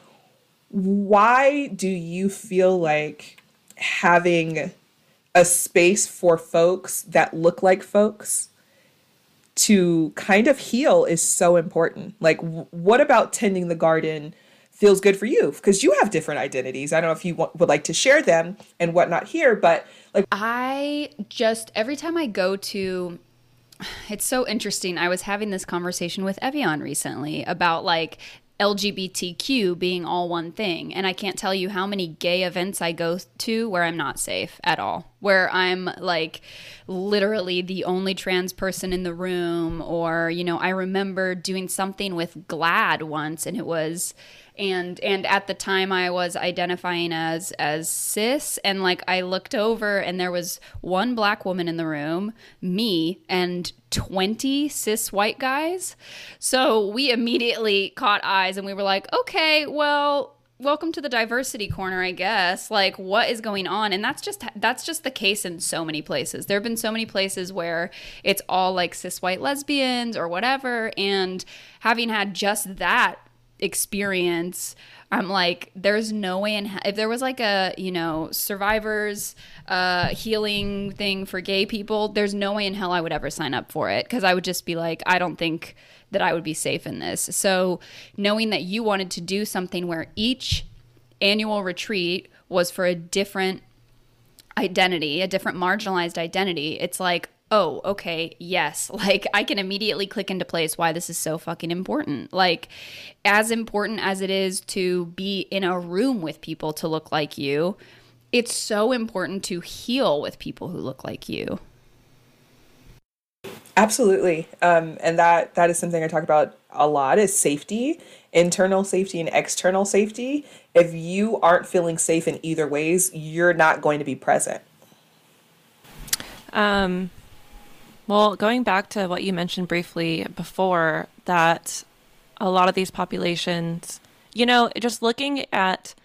why do you feel like having a space for folks that look like folks to kind of heal is so important. Like, w- what about tending the garden feels good for you? Because you have different identities. I don't know if you would like to share them and whatnot here, but like,
I just, every time I go to, it's so interesting. I was having this conversation with Evian recently about like LGBTQ being all one thing. And I can't tell you how many gay events I go to where I'm not safe at all, where I'm like literally the only trans person in the room. Or, you know, I remember doing something with GLAAD once and it was and and at the time I was identifying as as cis and like I looked over and there was one black woman in the room, me and 20 cis white guys. So we immediately caught eyes and we were like, "Okay, well, welcome to the diversity corner i guess. Like what is going on? And that's just that's just the case in so many places. There have been so many places where it's all like cis white lesbians or whatever. And having had just that experience i'm like there's no way in if there was like a you know survivors uh healing thing for gay people there's no way in hell i would ever sign up for it because i would just be like i don't think that i would be safe in this. So knowing that you wanted to do something where each annual retreat was for a different identity a different marginalized identity it's like oh, okay, yes. Like I can immediately click into place why this is so fucking important. Like as important as it is to be in a room with people to look like you, it's so important to heal with people who look like you.
Absolutely. Um, and that that is something I talk about a lot is safety, internal safety and external safety. If you aren't feeling safe in either ways, you're not going to be present.
Um well, going back to what you mentioned briefly before, that a lot of these populations, you know, just looking at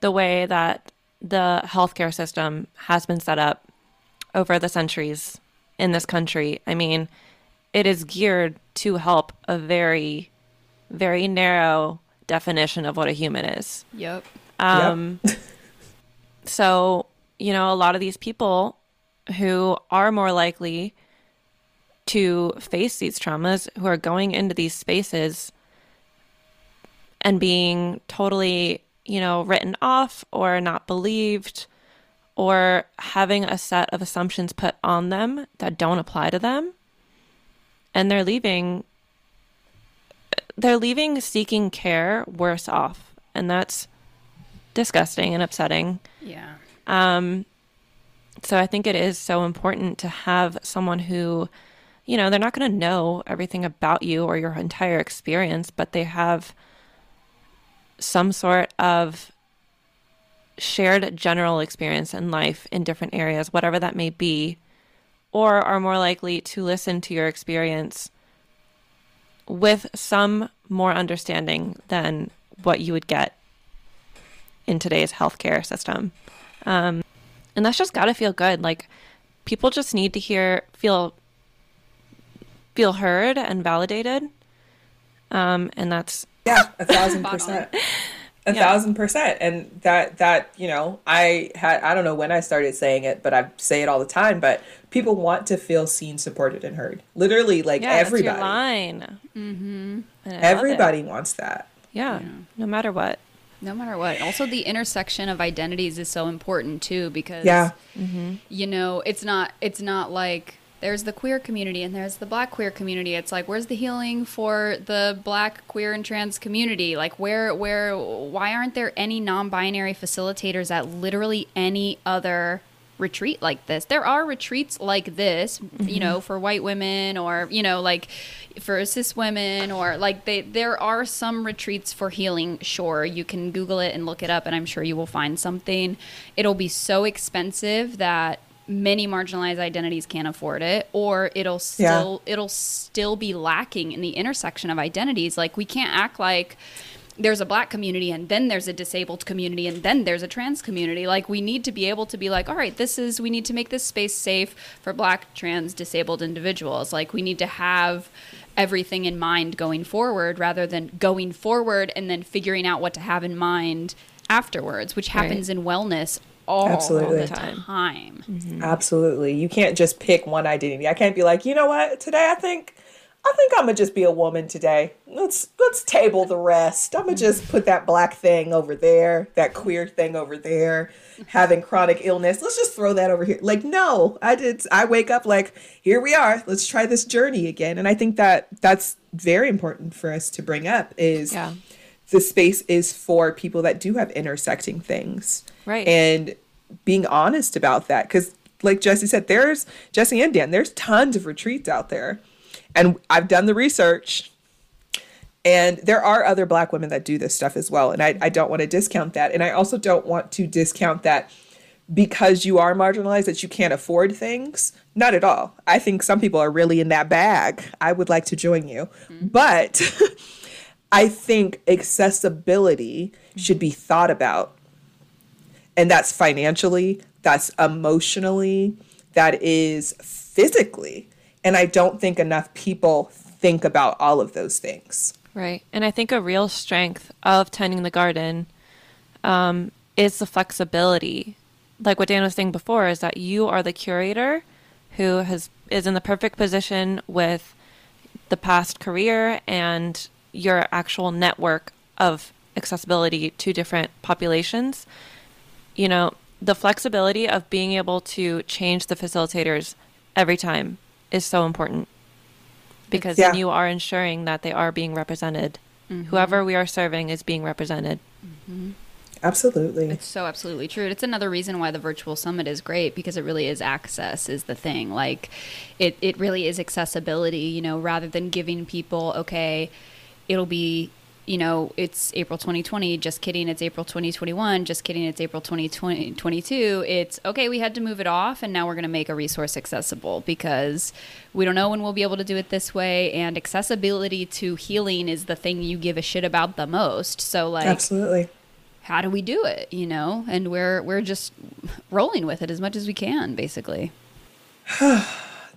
the way that the healthcare system has been set up over the centuries in this country, I mean, it is geared to help a very, very narrow definition of what a human is.
Yep.
Um, so, you know, a lot of these people who are more likely to face these traumas, who are going into these spaces and being totally, you know, written off or not believed or having a set of assumptions put on them that don't apply to them. And they're leaving they're leaving seeking care worse off. And that's disgusting and upsetting.
Yeah.
Um, so I think it is so important to have someone who, you know, they're not going to know everything about you or your entire experience, but they have some sort of shared general experience in life in different areas, whatever that may be, or are more likely to listen to your experience with some more understanding than what you would get in today's healthcare system. Um, and that's just got to feel good. Like people just need to hear, feel, feel heard and validated. Um, and that's
Yeah, a thousand percent. A
Yeah.
thousand percent. And that that, you know, I had I don't know when I started saying it, but I say it all the time, but people want to feel seen, supported, and heard. Literally, like
yeah, that's your
everybody.
line. Mm-hmm.
Everybody wants that.
Yeah, no matter what.
No matter what. Also, the intersection of identities is so important too because
Yeah.
you know it's not it's not like there's the queer community and there's the black queer community. It's like where's the healing for the black queer and trans community? Like where where why aren't there any non-binary facilitators at literally any other retreat like this? There are retreats like this you know mm-hmm. for white women or you know like for cis women or like they there are some retreats for healing sure. You can google it and look it up and i'm sure you will find something. It'll be so expensive that many marginalized identities can't afford it or it'll still it'll still be lacking in the intersection of identities. Like we can't act like there's a black community and then there's a disabled community and then there's a trans community. Like we need to be able to be like all right this is we need to make this space safe for black trans disabled individuals. Like we need to have everything in mind going forward rather than going forward and then figuring out what to have in mind afterwards which
Right.
happens in wellness all
Absolutely.
the
Time.
time.
Absolutely. You can't just pick one identity. I can't be like, you know what, today I think I think I'm gonna just be a woman today. Let's let's table the rest. I'm gonna mm-hmm. just put that black thing over there, that mm-hmm. queer thing over there, having chronic illness. Let's just throw that over here. Like, no, I did I wake up like, here we are. Let's try this journey again. And I think that that's very important for us to bring up is
Yeah.
The space is for people that do have intersecting things.
Right.
And being honest about that. Because, like Jesse said, there's Jesse and Dan, there's tons of retreats out there. And I've done the research. And there are other black women that do this stuff as well. And I, I don't want to discount that. And I also don't want to discount that because you are marginalized that you can't afford things. Not at all. I think some people are really in that bag. I would like to join you. Mm-hmm. But I think accessibility should be thought about. And that's financially, that's emotionally, that is physically. And I don't think enough people think about all of those things.
Right. And I think a real strength of tending the garden um, is the flexibility. Like what Dan was saying before, is that you are the curator who has is in the perfect position with the past career and your actual network of accessibility to different populations. You know, the flexibility of being able to change the facilitators every time is so important because then
Yeah.
you are ensuring that they are being represented. Mm-hmm. Whoever we are serving is being represented. Mm-hmm.
Absolutely.
It's so absolutely true. It's another reason why the virtual summit is great because it really is access is the thing. Like it, it really is accessibility, you know, rather than giving people, okay, it'll be, you know, it's April 2020, just kidding, it's April 2021, just kidding, it's April 2022. It's okay, we had to move it off and now we're going to make a resource accessible because we don't know when we'll be able to do it this way and accessibility to healing is the thing you give a shit about the most. So like
Absolutely.
how do we do it you know and we're we're just rolling with it as much as we can basically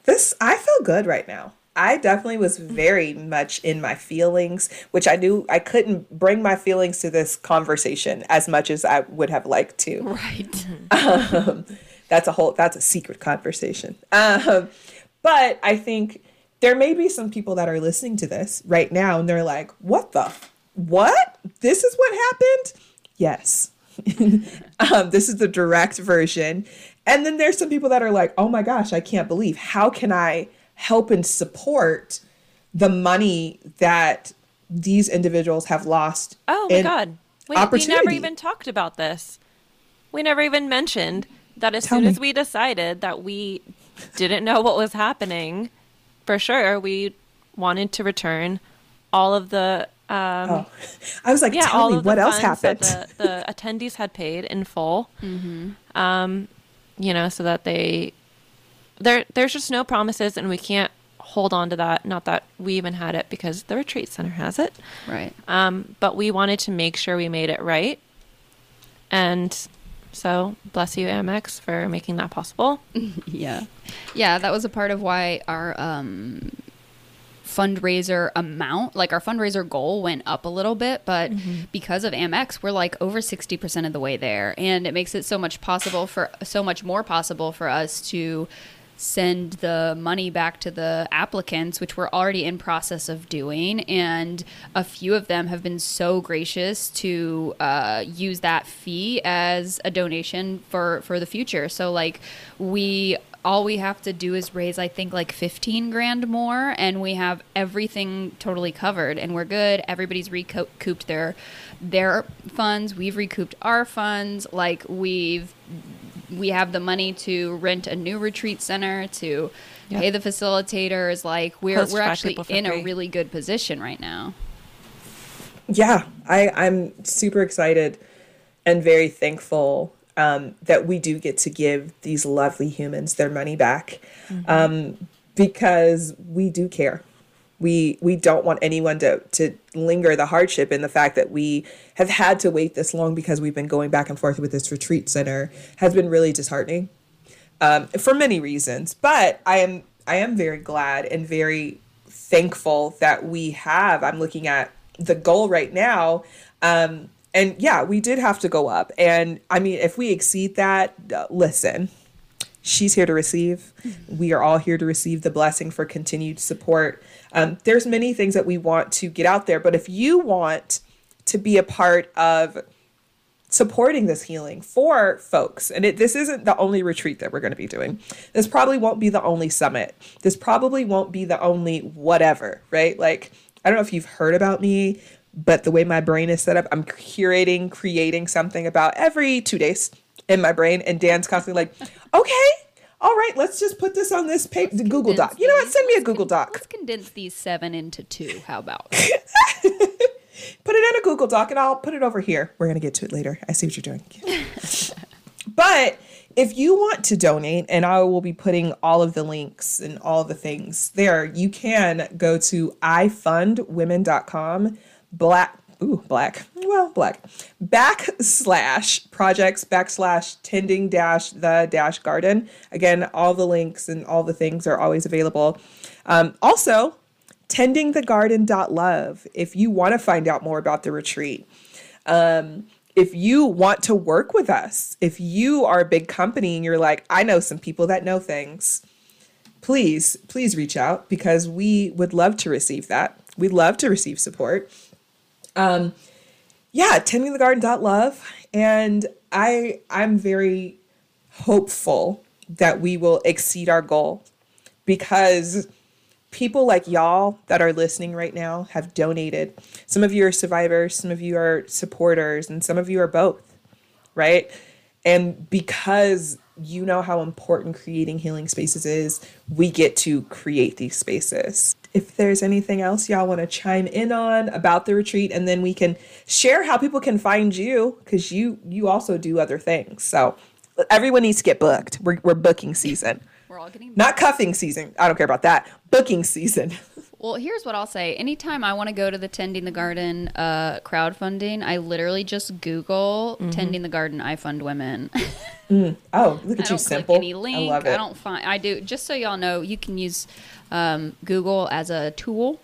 This I feel good right now. I definitely was very much in my feelings, which I knew I couldn't bring my feelings to this conversation as much as I would have liked to.
Right.
Um, that's a whole that's a secret conversation. Um, but I think there may be some people that are listening to this right now and they're like, "What the? What? This is what happened?" Yes. um, this is the direct version. And then there's some people that are like, "Oh my gosh, I can't believe. How can I help and support the money that these individuals have lost?"
Oh my god. We, we never even talked about this. We never even mentioned that as
Tell
soon
me.
as we decided that we didn't know what was happening, for sure, we wanted to return all of the um,
Oh. I was like,
yeah,
"Tell
all
me what else happened."
The, the attendees had paid in full. Um, you know, so that they there there's just no promises, and we can't hold on to that. Not that we even had it because the retreat center has it.
Right.
Um, but we wanted to make sure we made it right, and so bless you, Amex, for making that possible.
Yeah. Yeah, that was a part of why our um fundraiser amount, like our fundraiser goal went up a little bit, but because of Amex, we're like over 60% of the way there and it makes it so much possible for so much more possible for us to send the money back to the applicants which we're already in process of doing. And a few of them have been so gracious to uh, use that fee as a donation for for the future. So like we all we have to do is raise i think like 15 grand more and we have everything totally covered and we're good. Everybody's recouped their their funds. We've recouped our funds. Like we've we have the money to rent a new retreat center to
Yep.
pay the facilitators like we're
Host
we're actually
people for
in a really good position right now.
Yeah I, i'm super excited and very thankful um, that we do get to give these lovely humans their money back. Um, because we do care we we don't want anyone to to linger the hardship in the fact that we have had to wait this long because we've been going back and forth with this retreat center has been really disheartening um, for many reasons. But I am I am very glad and very thankful that we have. I'm looking at the goal right now. Um, and yeah, we did have to go up. And I mean, if we exceed that, uh, listen, she's here to receive. We are all here to receive the blessing for continued support. Um, there's many things that we want to get out there, but if you want to be a part of supporting this healing for folks. And it, this isn't the only retreat that we're going to be doing. This probably won't be the only summit. This probably won't be the only whatever, right? Like, I don't know if you've heard about me, but the way my brain is set up, I'm curating, creating something about every two days in my brain. And Dan's constantly like, okay, all right, let's just put this on this paper, Google Doc. You know what? Send me a Google Doc.
let's condense these seven into two how about
put it in a Google Doc and I'll put it over here. We're going to get to it later. I see what you're doing. but if you want to donate, and I will be putting all of the links and all the things there, you can go to ifundwomen.com black ooh black. Well black. Backslash projects backslash tending dash the dash garden. Again all the links and all the things are always available. Um, also tendingthegarden.love if you want to find out more about the retreat um, if you want to work with us if you are a big company and you're like i know some people that know things please please reach out because we would love to receive that. We'd love to receive support um yeah tendinthe garden. Love, and i i'm very hopeful that we will exceed our goal because people like y'all that are listening right now have donated. Some of you are survivors, some of you are supporters, and some of you are both, right? And because you know how important creating healing spaces is, we get to create these spaces. If there's anything else y'all want to chime in on about the retreat, and then we can share how people can find you, because you you also do other things. So everyone needs to get booked. We're, we're booking season.
we're all getting
Not cuffing season. I don't care about that. Booking season.
Well, here's what I'll say. Anytime I want to go to the Tending the Garden uh, crowdfunding, I literally just Google Tending the Garden I Fund Women.
Oh, look
I
at you,
don't
simple.
link.
I love it.
I don't find. I do. Just so y'all know, you can use um, Google as a tool.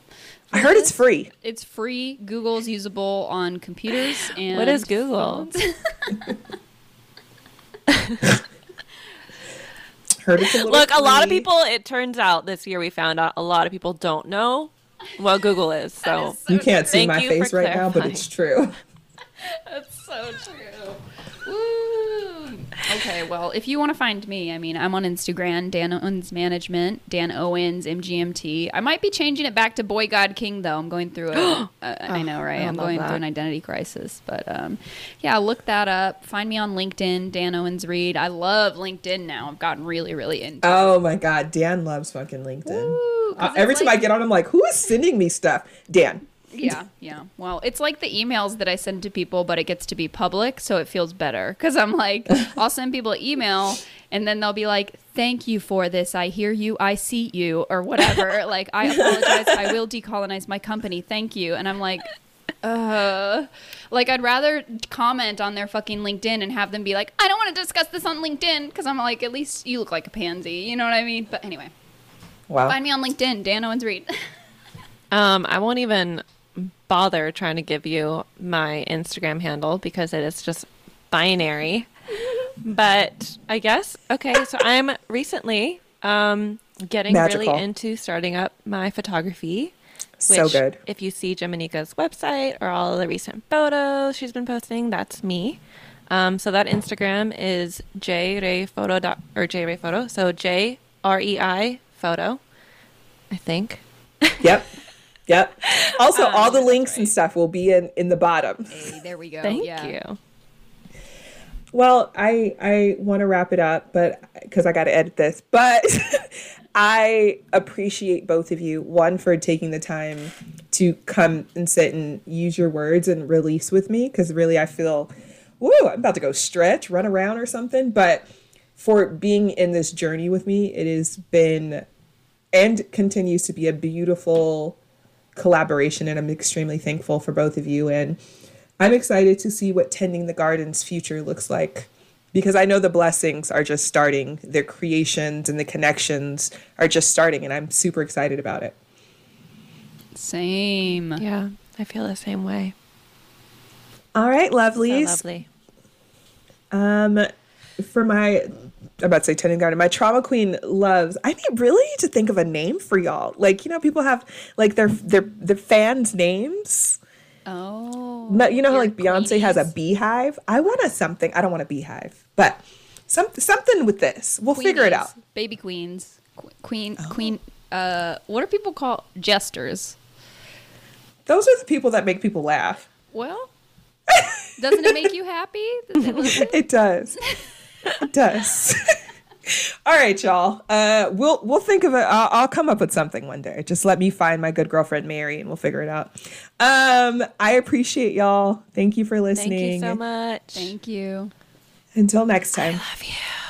I heard it's free.
It's free. Google's usable on computers. And
What is Google?
Heard it's a little
Look, a lot of people. It turns out this year we found out a lot of people don't know what Google is. So
is so
You can't see
Thank
my
you
face
for
right now, but it's true.
That's so true. Woo. Okay, well, if you want to find me, I mean, I'm on Instagram, Dan Owens Management, Dan Owens MGMT. I might be changing it back to Boy God King, though. I'm going through a, uh, I know, right?
I
I'm going
that.
through an identity crisis, but um, yeah, look that up. Find me on LinkedIn, Dan Owens Reed. I love LinkedIn now. I've gotten really, really into.
Oh my god, Dan loves fucking LinkedIn.
'cause
Uh, every
it's
time I get on, I'm like, who is sending me stuff? Dan.
Yeah, yeah. Well, it's like the emails that I send to people, but it gets to be public, so it feels better. Because I'm like, I'll send people an email, and then they'll be like, "Thank you for this. I hear you. I see you, or whatever." like, I apologize. I will decolonize my company. Thank you. And I'm like, uh, like I'd rather comment on their fucking LinkedIn and have them be like, "I don't want to discuss this on LinkedIn," because I'm like, at least you look like a pansy. You know what I mean? But anyway,
Wow.
find me on LinkedIn, Dan Owens Reed.
um, I won't even bother trying to give you my Instagram handle because it is just binary. But I guess okay. So I'm recently um, getting
Magical.
really into starting up my photography.
so
which,
good.
If you see Jimanekia's website or all of the recent photos she's been posting, that's me. Um, so that Instagram is jrayphoto dot or jrayphoto. So J R E I photo, I think.
Yep. Yep. Also,
Um,
all the
that's
links and stuff will be in in the bottom.
hey, there we go.
Thank
yeah.
you.
Well, I I want to wrap it up, but because I got to edit this, but I appreciate both of you. One for taking the time to come and sit and use your words and release with me, because really I feel, woo, I'm about to go stretch, run around or something. But for being in this journey with me, it has been and continues to be a beautiful collaboration, and I'm extremely thankful for both of you. And I'm excited to see what Tending the Garden's future looks like because I know the blessings are just starting. Their creations and the connections are just starting, and I'm super excited about it.
Same.
Yeah, I feel the same way.
All right,
So
lovelies.
lovely.
Um, for my, I'm about to say Tending Garden, my trauma queen loves. I need really need to think of a name for y'all. Like you know, people have like their their their fans' names.
Oh.
But you know how like Beyonce has a beehive? I want a something. I don't want a beehive, but some something with this. We'll figure it out.
Baby queens. Qu- Queen. Queen. Uh, what do people call jesters?
Those are the people that make people laugh.
Well, doesn't it make you happy?
It does. It does. All right, y'all. Uh, we'll we'll think of it. I'll, I'll come up with something one day. Just let me find my good girlfriend Mary, and we'll figure it out. Um, I appreciate y'all. Thank you for
Thank
listening.
you so much.
Thank you.
Until next time.
I Love you.